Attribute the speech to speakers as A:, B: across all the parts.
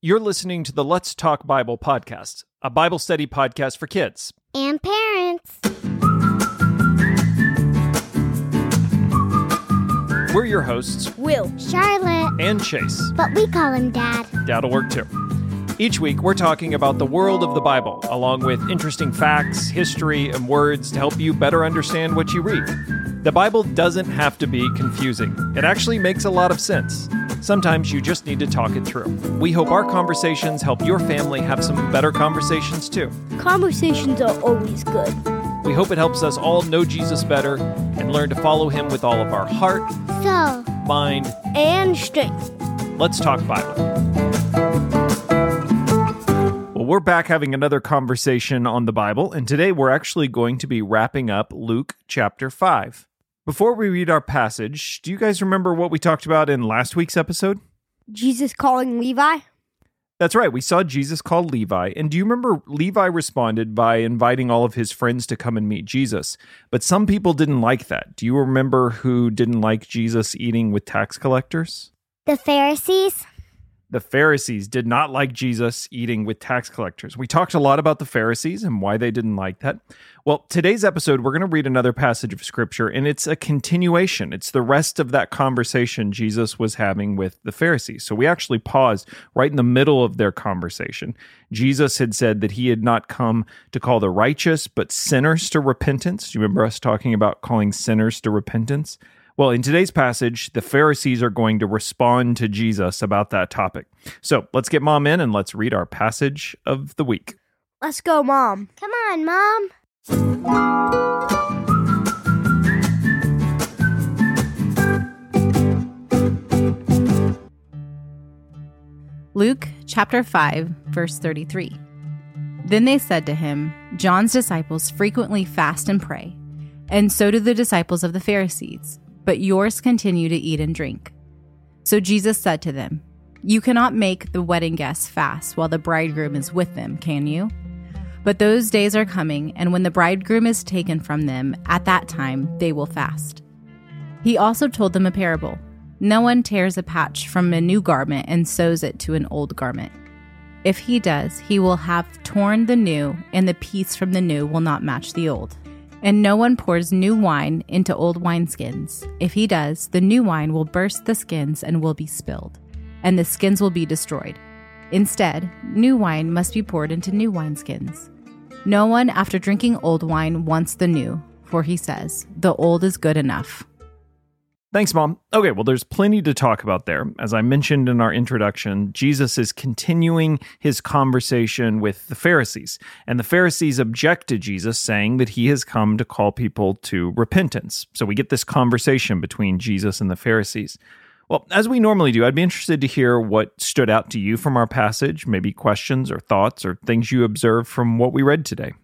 A: You're listening to the Let's Talk Bible podcast, a Bible study podcast for kids.
B: and parents.
A: We're your hosts,
C: Will.
B: Charlotte,
A: and Chase.
B: but we call him Dad.
A: Dad'll work too. Each week, we're talking about the world of the Bible, along with interesting facts, history, and words to help you better understand what you read. The Bible doesn't have to be confusing, it actually makes a lot of sense. Sometimes you just need to talk it through. We hope our conversations help your family have some better conversations too.
C: Conversations are always good.
A: We hope it helps us all know Jesus better and learn to follow him with all of our heart,
B: So,
A: mind.
C: And strength.
A: Let's talk Bible. Well, we're back having another conversation on the Bible, and today we're actually going to be wrapping up Luke chapter 5. Before we read our passage, do you guys remember what we talked about in last week's episode?
C: Jesus calling Levi.
A: That's right, we saw Jesus call Levi, and do you remember Levi responded by inviting all of his friends to come and meet Jesus? But some people didn't like that. Do you remember who didn't like Jesus eating with tax collectors?
B: the Pharisees.
A: The Pharisees did not like Jesus eating with tax collectors. We talked a lot about the Pharisees and why they didn't like that. Well, today's episode, we're going to read another passage of scripture, and it's a continuation. It's the rest of that conversation Jesus was having with the Pharisees. So we actually paused right in the middle of their conversation. Jesus had said that he had not come to call the righteous, but sinners to repentance. Do you remember us talking about calling sinners to repentance? Well, in today's passage, the Pharisees are going to respond to Jesus about that topic. So let's get mom in and let's read our passage of the week.
C: Let's go, Mom.
B: Come on, Mom.
D: Luke chapter 5, verse 33. Then they said to him, John's disciples frequently fast and pray, and so do the disciples of the Pharisees, but yours continue to eat and drink. So Jesus said to them, You cannot make the wedding guests fast while the bridegroom is with them, can you? But those days are coming, and when the bridegroom is taken from them, at that time they will fast. He also told them a parable. No one tears a patch from a new garment and sews it to an old garment. If he does, he will have torn the new, and the piece from the new will not match the old. And no one pours new wine into old wineskins. If he does, the new wine will burst the skins and will be spilled, and the skins will be destroyed. Instead, new wine must be poured into new wineskins. No one, after drinking old wine, wants the new, for he says, The old is good enough.
A: Thanks, Mom. Okay, well, there's plenty to talk about there. As I mentioned in our introduction, Jesus is continuing his conversation with the Pharisees, and the Pharisees object to Jesus, saying that he has come to call people to repentance. So we get this conversation between Jesus and the Pharisees. Well, as we normally do, I'd be interested to hear what stood out to you from our passage, maybe questions or thoughts or things you observed from what we read today.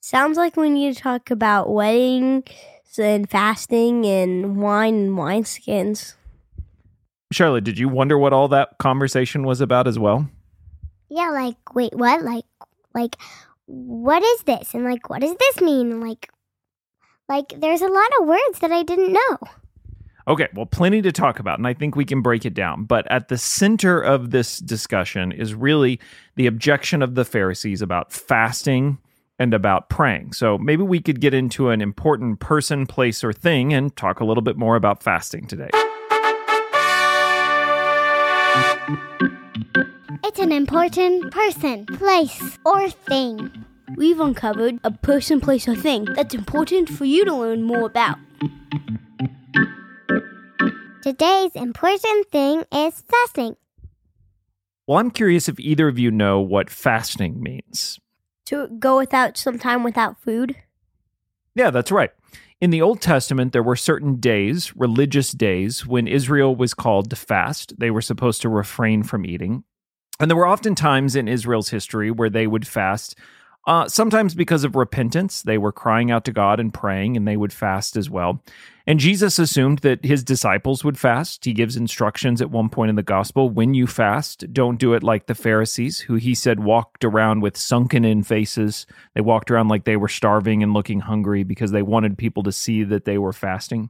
C: Sounds like we need to talk about weddings and fasting and wine and wineskins.
A: Charlotte, did you wonder what all that conversation was about as well?
B: Yeah, like, wait, what? Like, like, what is this? And like, what does this mean? And like, like, there's a lot of words that I didn't know.
A: Okay, well, plenty to talk about, and I think we can break it down. But at the center of this discussion is really the objection of the Pharisees about fasting and about praying. So maybe we could get into an important person, place, or thing and talk a little bit more about fasting today.
B: It's an important person, place, or thing.
C: We've uncovered a person, place, or thing that's important for you to learn more about.
B: Today's important thing is fasting.
A: Well, I'm curious if either of you know what fasting means.
C: To go without some time without food.
A: Yeah, that's right. In the Old Testament, there were certain days, religious days, when Israel was called to fast. They were supposed to refrain from eating. And there were often times in Israel's history where they would fast, uh, sometimes because of repentance. They were crying out to God and praying, and they would fast as well. And Jesus assumed that his disciples would fast. He gives instructions at one point in the gospel when you fast, don't do it like the Pharisees, who he said walked around with sunken in faces. They walked around like they were starving and looking hungry because they wanted people to see that they were fasting.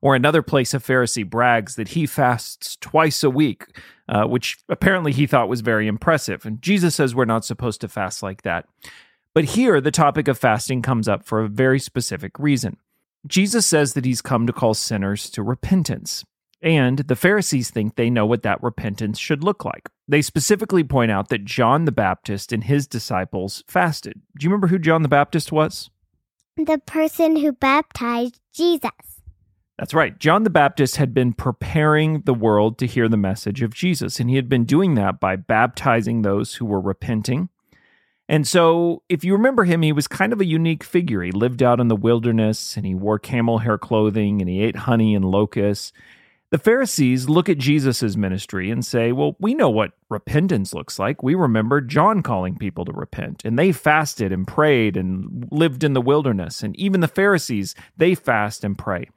A: Or another place, a Pharisee brags that he fasts twice a week uh, which apparently he thought was very impressive. And Jesus says we're not supposed to fast like that. But here, the topic of fasting comes up for a very specific reason. Jesus says that he's come to call sinners to repentance. And the Pharisees think they know what that repentance should look like. They specifically point out that John the Baptist and his disciples fasted. Do you remember who John the Baptist was?
B: The person who baptized Jesus.
A: That's right. John the Baptist had been preparing the world to hear the message of Jesus, and he had been doing that by baptizing those who were repenting. And so, if you remember him, he was kind of a unique figure. He lived out in the wilderness and he wore camel hair clothing and he ate honey and locusts. The Pharisees look at Jesus' ministry and say, Well, we know what repentance looks like. We remember John calling people to repent, and they fasted and prayed and lived in the wilderness. And even the Pharisees, they fast and pray.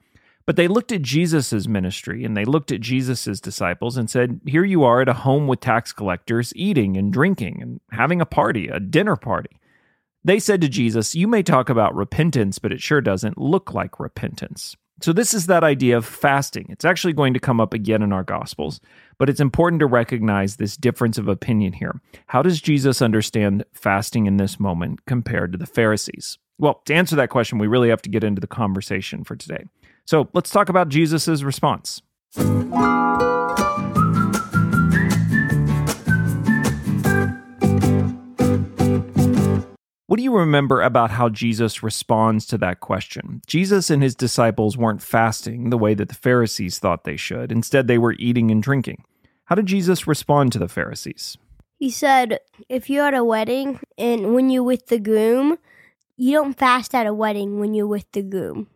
A: But they looked at Jesus' ministry and they looked at Jesus' disciples and said, Here you are at a home with tax collectors, eating and drinking and having a party, a dinner party. They said to Jesus, You may talk about repentance, but it sure doesn't look like repentance. So, this is that idea of fasting. It's actually going to come up again in our Gospels, but it's important to recognize this difference of opinion here. How does Jesus understand fasting in this moment compared to the Pharisees? Well, to answer that question, we really have to get into the conversation for today. So, let's talk about Jesus' response. What do you remember about how Jesus responds to that question? Jesus and his disciples weren't fasting the way that the Pharisees thought they should. Instead, they were eating and drinking. How did Jesus respond to the Pharisees?
C: He said, if you're at a wedding and when you're with the groom, you don't fast at a wedding when you're with the groom.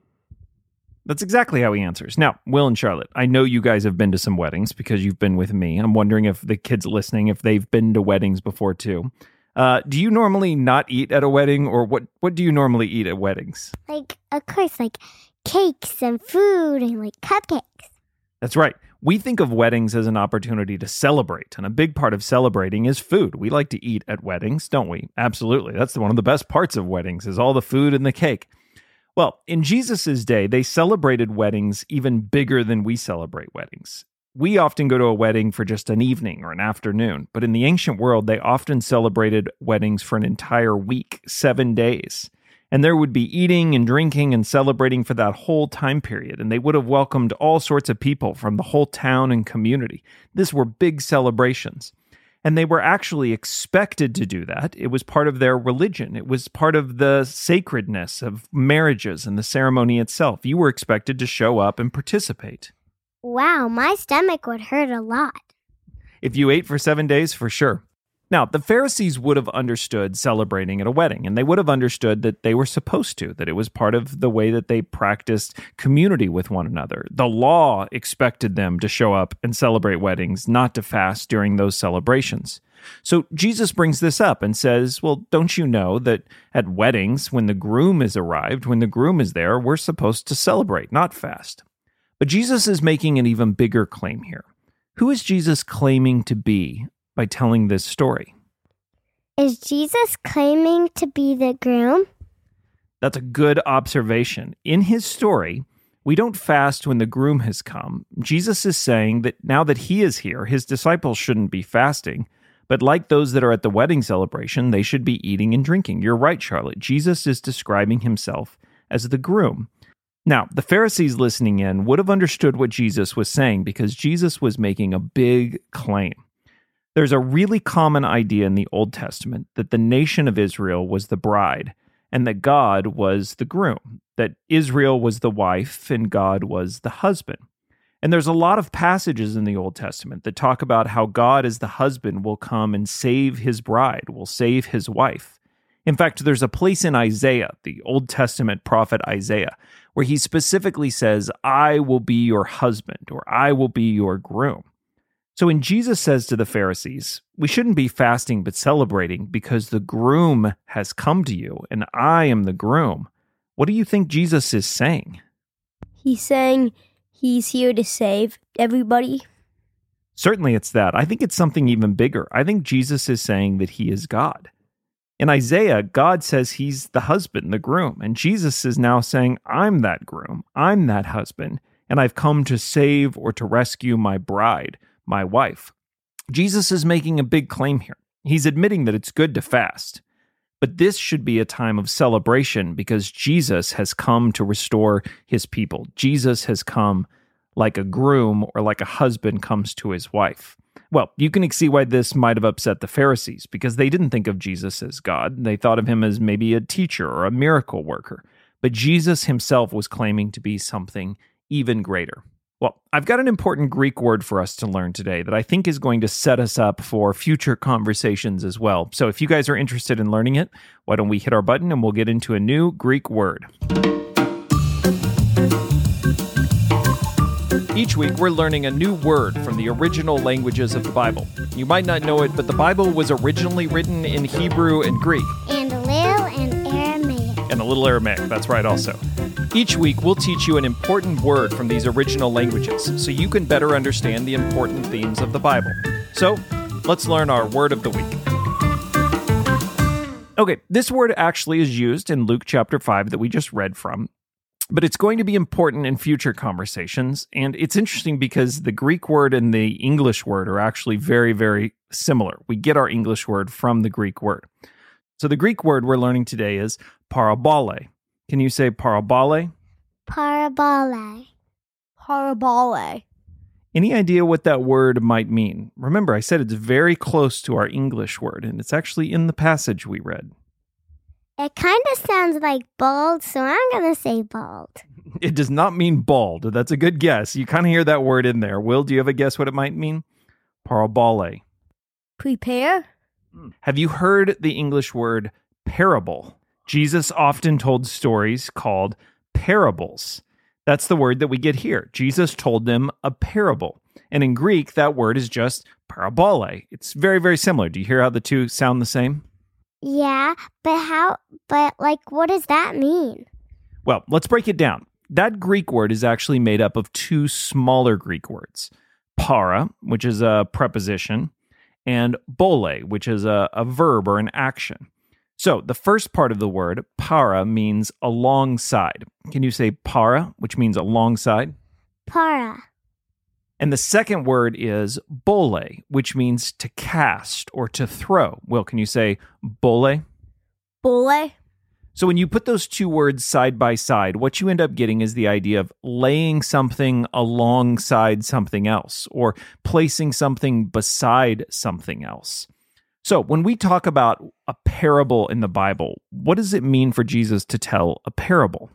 A: That's exactly how he answers. Now, Will and Charlotte, I know you guys have been to some weddings because you've been with me. I'm wondering if the kids listening, if they've been to weddings before too. Uh, do you normally not eat at a wedding, or what? What do you normally eat at weddings?
B: Like, of course, like cakes and food and like cupcakes.
A: That's right. We think of weddings as an opportunity to celebrate, and a big part of celebrating is food. We like to eat at weddings, don't we? Absolutely. That's one of the best parts of weddings is all the food and the cake. Well, in Jesus' day, they celebrated weddings even bigger than we celebrate weddings. We often go to a wedding for just an evening or an afternoon, but in the ancient world, they often celebrated weddings for an entire week, seven days. And there would be eating and drinking and celebrating for that whole time period. And they would have welcomed all sorts of people from the whole town and community. These were big celebrations. And they were actually expected to do that. It was part of their religion, it was part of the sacredness of marriages and the ceremony itself. You were expected to show up and participate.
B: Wow, my stomach would hurt a lot.
A: If you ate for seven days, for sure. Now, the Pharisees would have understood celebrating at a wedding, and they would have understood that they were supposed to, that it was part of the way that they practiced community with one another. The law expected them to show up and celebrate weddings, not to fast during those celebrations. So Jesus brings this up and says, Well, don't you know that at weddings, when the groom is arrived, when the groom is there, we're supposed to celebrate, not fast. But Jesus is making an even bigger claim here. Who is Jesus claiming to be by telling this story?
B: Is Jesus claiming to be the groom?
A: That's a good observation. In his story, we don't fast when the groom has come. Jesus is saying that now that he is here, his disciples shouldn't be fasting, but like those that are at the wedding celebration, they should be eating and drinking. You're right, Charlotte. Jesus is describing himself as the groom. Now, the Pharisees listening in would have understood what Jesus was saying because Jesus was making a big claim. There's a really common idea in the Old Testament that the nation of Israel was the bride and that God was the groom, that Israel was the wife and God was the husband. And there's a lot of passages in the Old Testament that talk about how God, as the husband, will come and save his bride, will save his wife. In fact, there's a place in Isaiah, the Old Testament prophet Isaiah, where he specifically says, I will be your husband, or I will be your groom. So when Jesus says to the Pharisees, we shouldn't be fasting but celebrating because the groom has come to you and I am the groom, what do you think Jesus is saying?
C: He's saying he's here to save everybody.
A: Certainly it's that. I think it's something even bigger. I think Jesus is saying that he is God. In Isaiah, God says he's the husband, the groom, and Jesus is now saying, I'm that groom, I'm that husband, and I've come to save or to rescue my bride my wife. Jesus is making a big claim here. He's admitting that it's good to fast. But this should be a time of celebration because Jesus has come to restore his people. Jesus has come like a groom or like a husband comes to his wife. Well, you can see why this might have upset the Pharisees because they didn't think of Jesus as God. They thought of him as maybe a teacher or a miracle worker. But Jesus himself was claiming to be something even greater. Well, I've got an important Greek word for us to learn today that I think is going to set us up for future conversations as well. So if you guys are interested in learning it, why don't we hit our button and we'll get into a new Greek word. Each week, we're learning a new word from the original languages of the Bible. You might not know it, but the Bible was originally written in Hebrew and Greek.
B: And. And
A: a little Aramaic, that's right, also. Each week, we'll teach you an important word from these original languages so you can better understand the important themes of the Bible. So, let's learn our word of the week. Okay, this word actually is used in Luke chapter 5 that we just read from, but it's going to be important in future conversations. And it's interesting because the Greek word and the English word are actually very, very similar. We get our English word from the Greek word. So the Greek word we're learning today is parabole. Can you say parabole?
B: Parabole.
C: Parabole.
A: Any idea what that word might mean? Remember, I said it's very close to our English word, and it's actually in the passage we read.
B: It kind of sounds like bald, so I'm going to say bald.
A: It does not mean bald. That's a good guess. You kind of hear that word in there. Will, do you have a guess what it might mean? Parabole.
C: Prepare. Hmm.
A: Have you heard the English word parable? Jesus often told stories called parables. That's the word that we get here. Jesus told them a parable. And in Greek, that word is just parabole. It's very, very similar. Do you hear how the two sound the same?
B: Yeah, but how, but like, what does that mean?
A: Well, let's break it down. That Greek word is actually made up of two smaller Greek words para, which is a preposition, and bole, which is a, a verb or an action. So the first part of the word, para, means alongside. Can you say para, which means alongside?
B: Para.
A: And the second word is bole, which means to cast or to throw. Will, can you say bole?
C: Bole.
A: So when you put those two words side by side, what you end up getting is the idea of laying something alongside something else or placing something beside something else. So when we talk about a parable in the Bible, what does it mean for Jesus to tell a parable?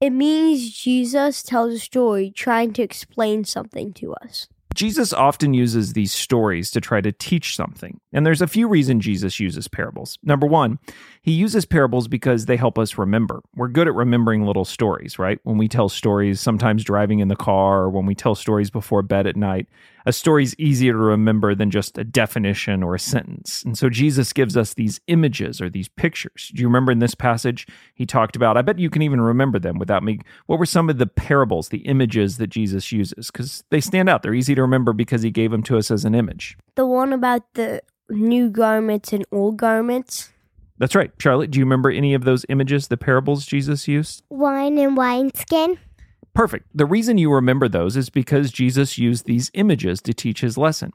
C: It means Jesus tells a story trying to explain something to us.
A: Jesus often uses these stories to try to teach something. And there's a few reasons Jesus uses parables. Number one, he uses parables because they help us remember. We're good at remembering little stories, right? When we tell stories, sometimes driving in the car, or when we tell stories before bed at night, a story's easier to remember than just a definition or a sentence. And so Jesus gives us these images or these pictures. Do you remember in this passage he talked about? I bet you can even remember them without me. What were some of the parables, the images that Jesus uses? Because they stand out. They're easy to remember because he gave them to us as an image.
C: The one about the new garments and old garments.
A: That's right. Charlotte, do you remember any of those images, the parables Jesus used?
B: Wine and wineskin.
A: Perfect. The reason you remember those is because Jesus used these images to teach his lesson.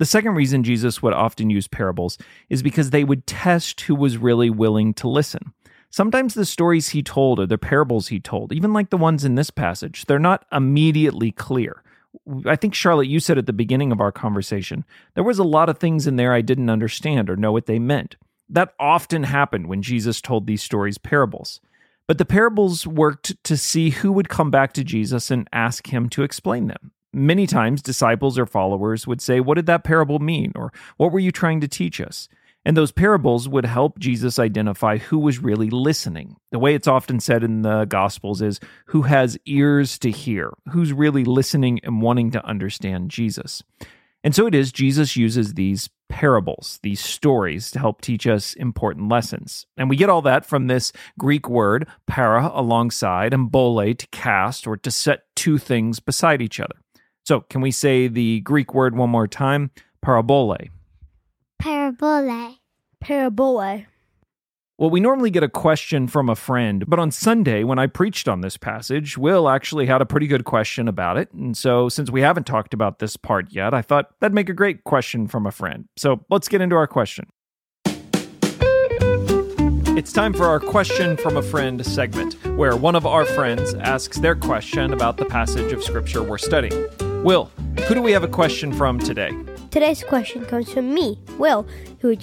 A: The second reason Jesus would often use parables is because they would test who was really willing to listen. Sometimes the stories he told or the parables he told, even like the ones in this passage, they're not immediately clear. I think, Charlotte, you said at the beginning of our conversation, there was a lot of things in there I didn't understand or know what they meant. That often happened when Jesus told these stories parables. But the parables worked to see who would come back to Jesus and ask him to explain them. Many times, disciples or followers would say, What did that parable mean? Or what were you trying to teach us? And those parables would help Jesus identify who was really listening. The way it's often said in the Gospels is who has ears to hear, who's really listening and wanting to understand Jesus. And so it is, Jesus uses these parables, these stories, to help teach us important lessons. And we get all that from this Greek word, para, alongside, and bole, to cast or to set two things beside each other. So can we say the Greek word one more time? Parabole.
B: Parabole.
C: Parabole.
A: Well, we normally get a question from a friend, but on Sunday, when I preached on this passage, Will actually had a pretty good question about it. And so, since we haven't talked about this part yet, I thought that'd make a great question from a friend. So, let's get into our question. It's time for our question from a friend segment, where one of our friends asks their question about the passage of scripture we're studying. Will, who do we have a question from today?
C: Today's question comes from me, Will, who,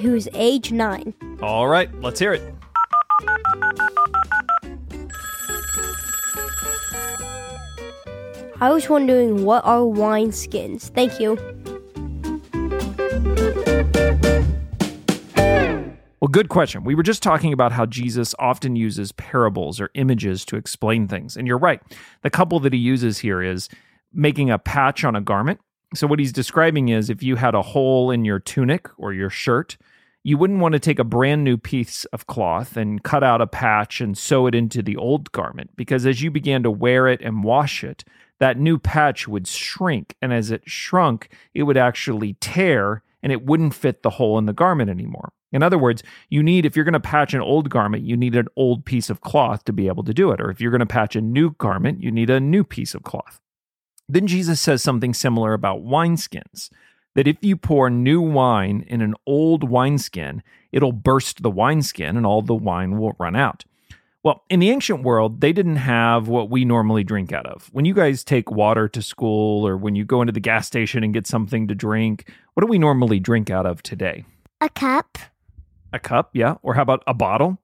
C: who's age nine.
A: All right, let's hear it.
C: I was wondering what are wine skins? Thank you.
A: Well, good question. We were just talking about how Jesus often uses parables or images to explain things. And you're right. The couple that he uses here is making a patch on a garment. So, what he's describing is if you had a hole in your tunic or your shirt, you wouldn't want to take a brand new piece of cloth and cut out a patch and sew it into the old garment because as you began to wear it and wash it, that new patch would shrink. And as it shrunk, it would actually tear and it wouldn't fit the hole in the garment anymore. In other words, you need, if you're going to patch an old garment, you need an old piece of cloth to be able to do it. Or if you're going to patch a new garment, you need a new piece of cloth. Then Jesus says something similar about wineskins that if you pour new wine in an old wineskin, it'll burst the wineskin and all the wine will run out. Well, in the ancient world, they didn't have what we normally drink out of. When you guys take water to school or when you go into the gas station and get something to drink, what do we normally drink out of today?
B: A cup.
A: A cup, yeah. Or how about a bottle?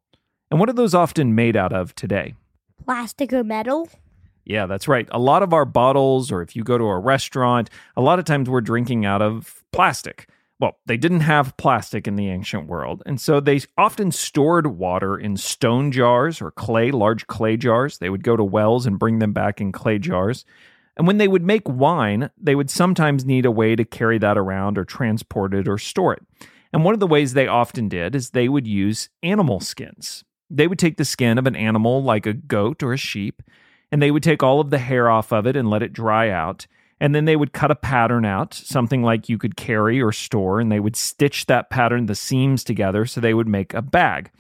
A: And what are those often made out of today?
C: Plastic or metal?
A: Yeah, that's right. A lot of our bottles, or if you go to a restaurant, a lot of times we're drinking out of plastic. Well, they didn't have plastic in the ancient world, and so they often stored water in stone jars or clay, large clay jars. They would go to wells and bring them back in clay jars. And when they would make wine, they would sometimes need a way to carry that around or transport it or store it. And one of the ways they often did is they would use animal skins. They would take the skin of an animal like a goat or a sheep, and they would take all of the hair off of it and let it dry out. And then they would cut a pattern out, something like you could carry or store, and they would stitch that pattern, the seams together, so they would make a bag.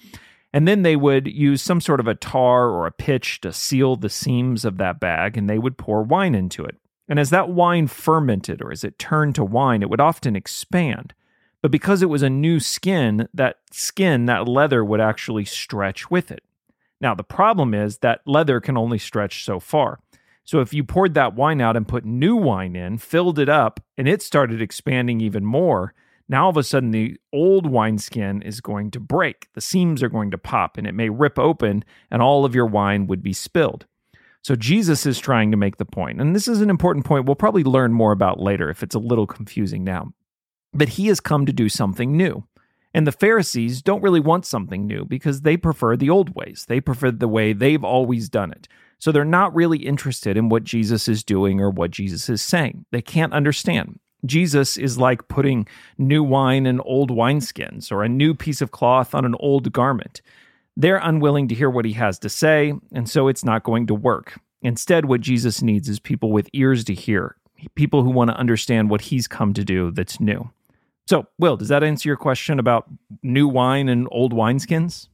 A: And then they would use some sort of a tar or a pitch to seal the seams of that bag, and they would pour wine into it. And as that wine fermented or as it turned to wine, it would often expand. But because it was a new skin, that skin, that leather would actually stretch with it. Now, the problem is that leather can only stretch so far. So if you poured that wine out and put new wine in, filled it up, and it started expanding even more, now all of a sudden the old wineskin is going to break. The seams are going to pop and it may rip open, and all of your wine would be spilled. So Jesus is trying to make the point, and this is an important point we'll probably learn more about later if it's a little confusing now. But he has come to do something new. And the Pharisees don't really want something new because they prefer the old ways. They prefer the way they've always done it. So they're not really interested in what Jesus is doing or what Jesus is saying. They can't understand. Jesus is like putting new wine in old wineskins or a new piece of cloth on an old garment. They're unwilling to hear what he has to say, and so it's not going to work. Instead, what Jesus needs is people with ears to hear, people who want to understand what he's come to do that's new. So, Will, does that answer your question about new wine and old wineskins?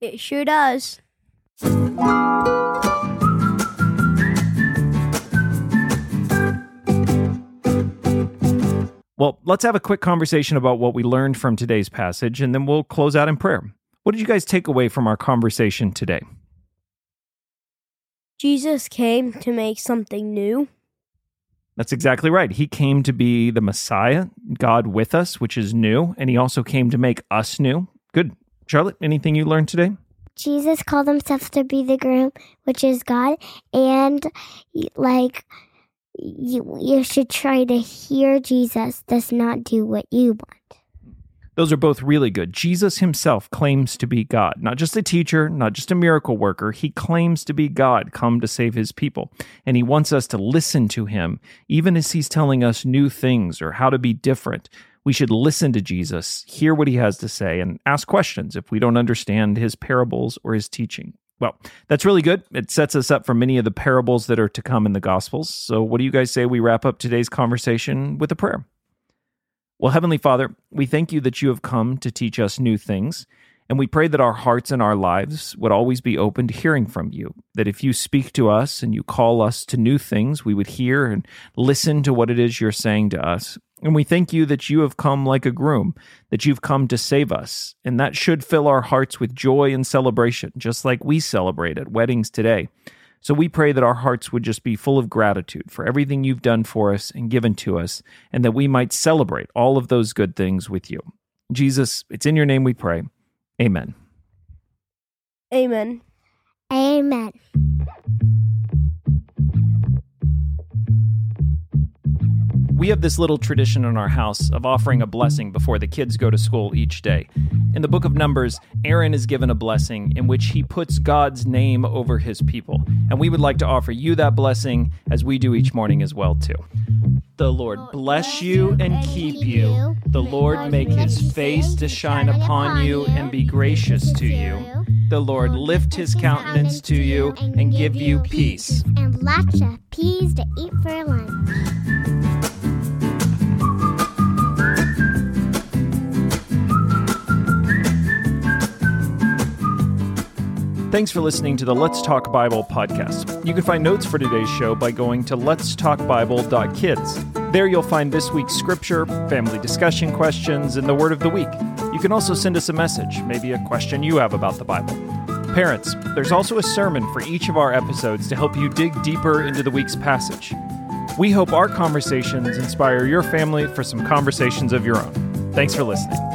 C: It sure does.
A: Well, let's have a quick conversation about what we learned from today's passage, and then we'll close out in prayer. What did you guys take away from our conversation today?
C: Jesus came to make something new.
A: That's exactly right. He came to be the Messiah, God with us, which is new, and he also came to make us new. Good. Charlotte, anything you learned today?
B: Jesus called himself to be the groom, which is God, and like you, you should try to hear Jesus, does not do what you want.
A: Those are both really good. Jesus himself claims to be God, not just a teacher, not just a miracle worker. He claims to be God, come to save his people. And he wants us to listen to him, even as he's telling us new things or how to be different. We should listen to Jesus, hear what he has to say, and ask questions if we don't understand his parables or his teaching. Well, that's really good. It sets us up for many of the parables that are to come in the Gospels. So, what do you guys say we wrap up today's conversation with a prayer? Well, Heavenly Father, we thank you that you have come to teach us new things. And we pray that our hearts and our lives would always be open to hearing from you. That if you speak to us and you call us to new things, we would hear and listen to what it is you're saying to us. And we thank you that you have come like a groom, that you've come to save us. And that should fill our hearts with joy and celebration, just like we celebrate at weddings today. So we pray that our hearts would just be full of gratitude for everything you've done for us and given to us, and that we might celebrate all of those good things with you. Jesus, it's in your name we pray. Amen.
C: Amen.
B: Amen.
A: We have this little tradition in our house of offering a blessing before the kids go to school each day. In the book of Numbers, Aaron is given a blessing in which he puts God's name over his people. And we would like to offer you that blessing as we do each morning as well too. The Lord bless you and keep you. The Lord make his face to shine upon you and be gracious to you. The Lord lift his countenance to you and give you peace.
B: And lots of peas to eat for lunch.
A: Thanks for listening to the Let's Talk Bible podcast. You can find notes for today's show by going to letstalkbible.kids. There you'll find this week's scripture, family discussion questions, and the word of the week. You can also send us a message, maybe a question you have about the Bible. Parents, there's also a sermon for each of our episodes to help you dig deeper into the week's passage. We hope our conversations inspire your family for some conversations of your own. Thanks for listening.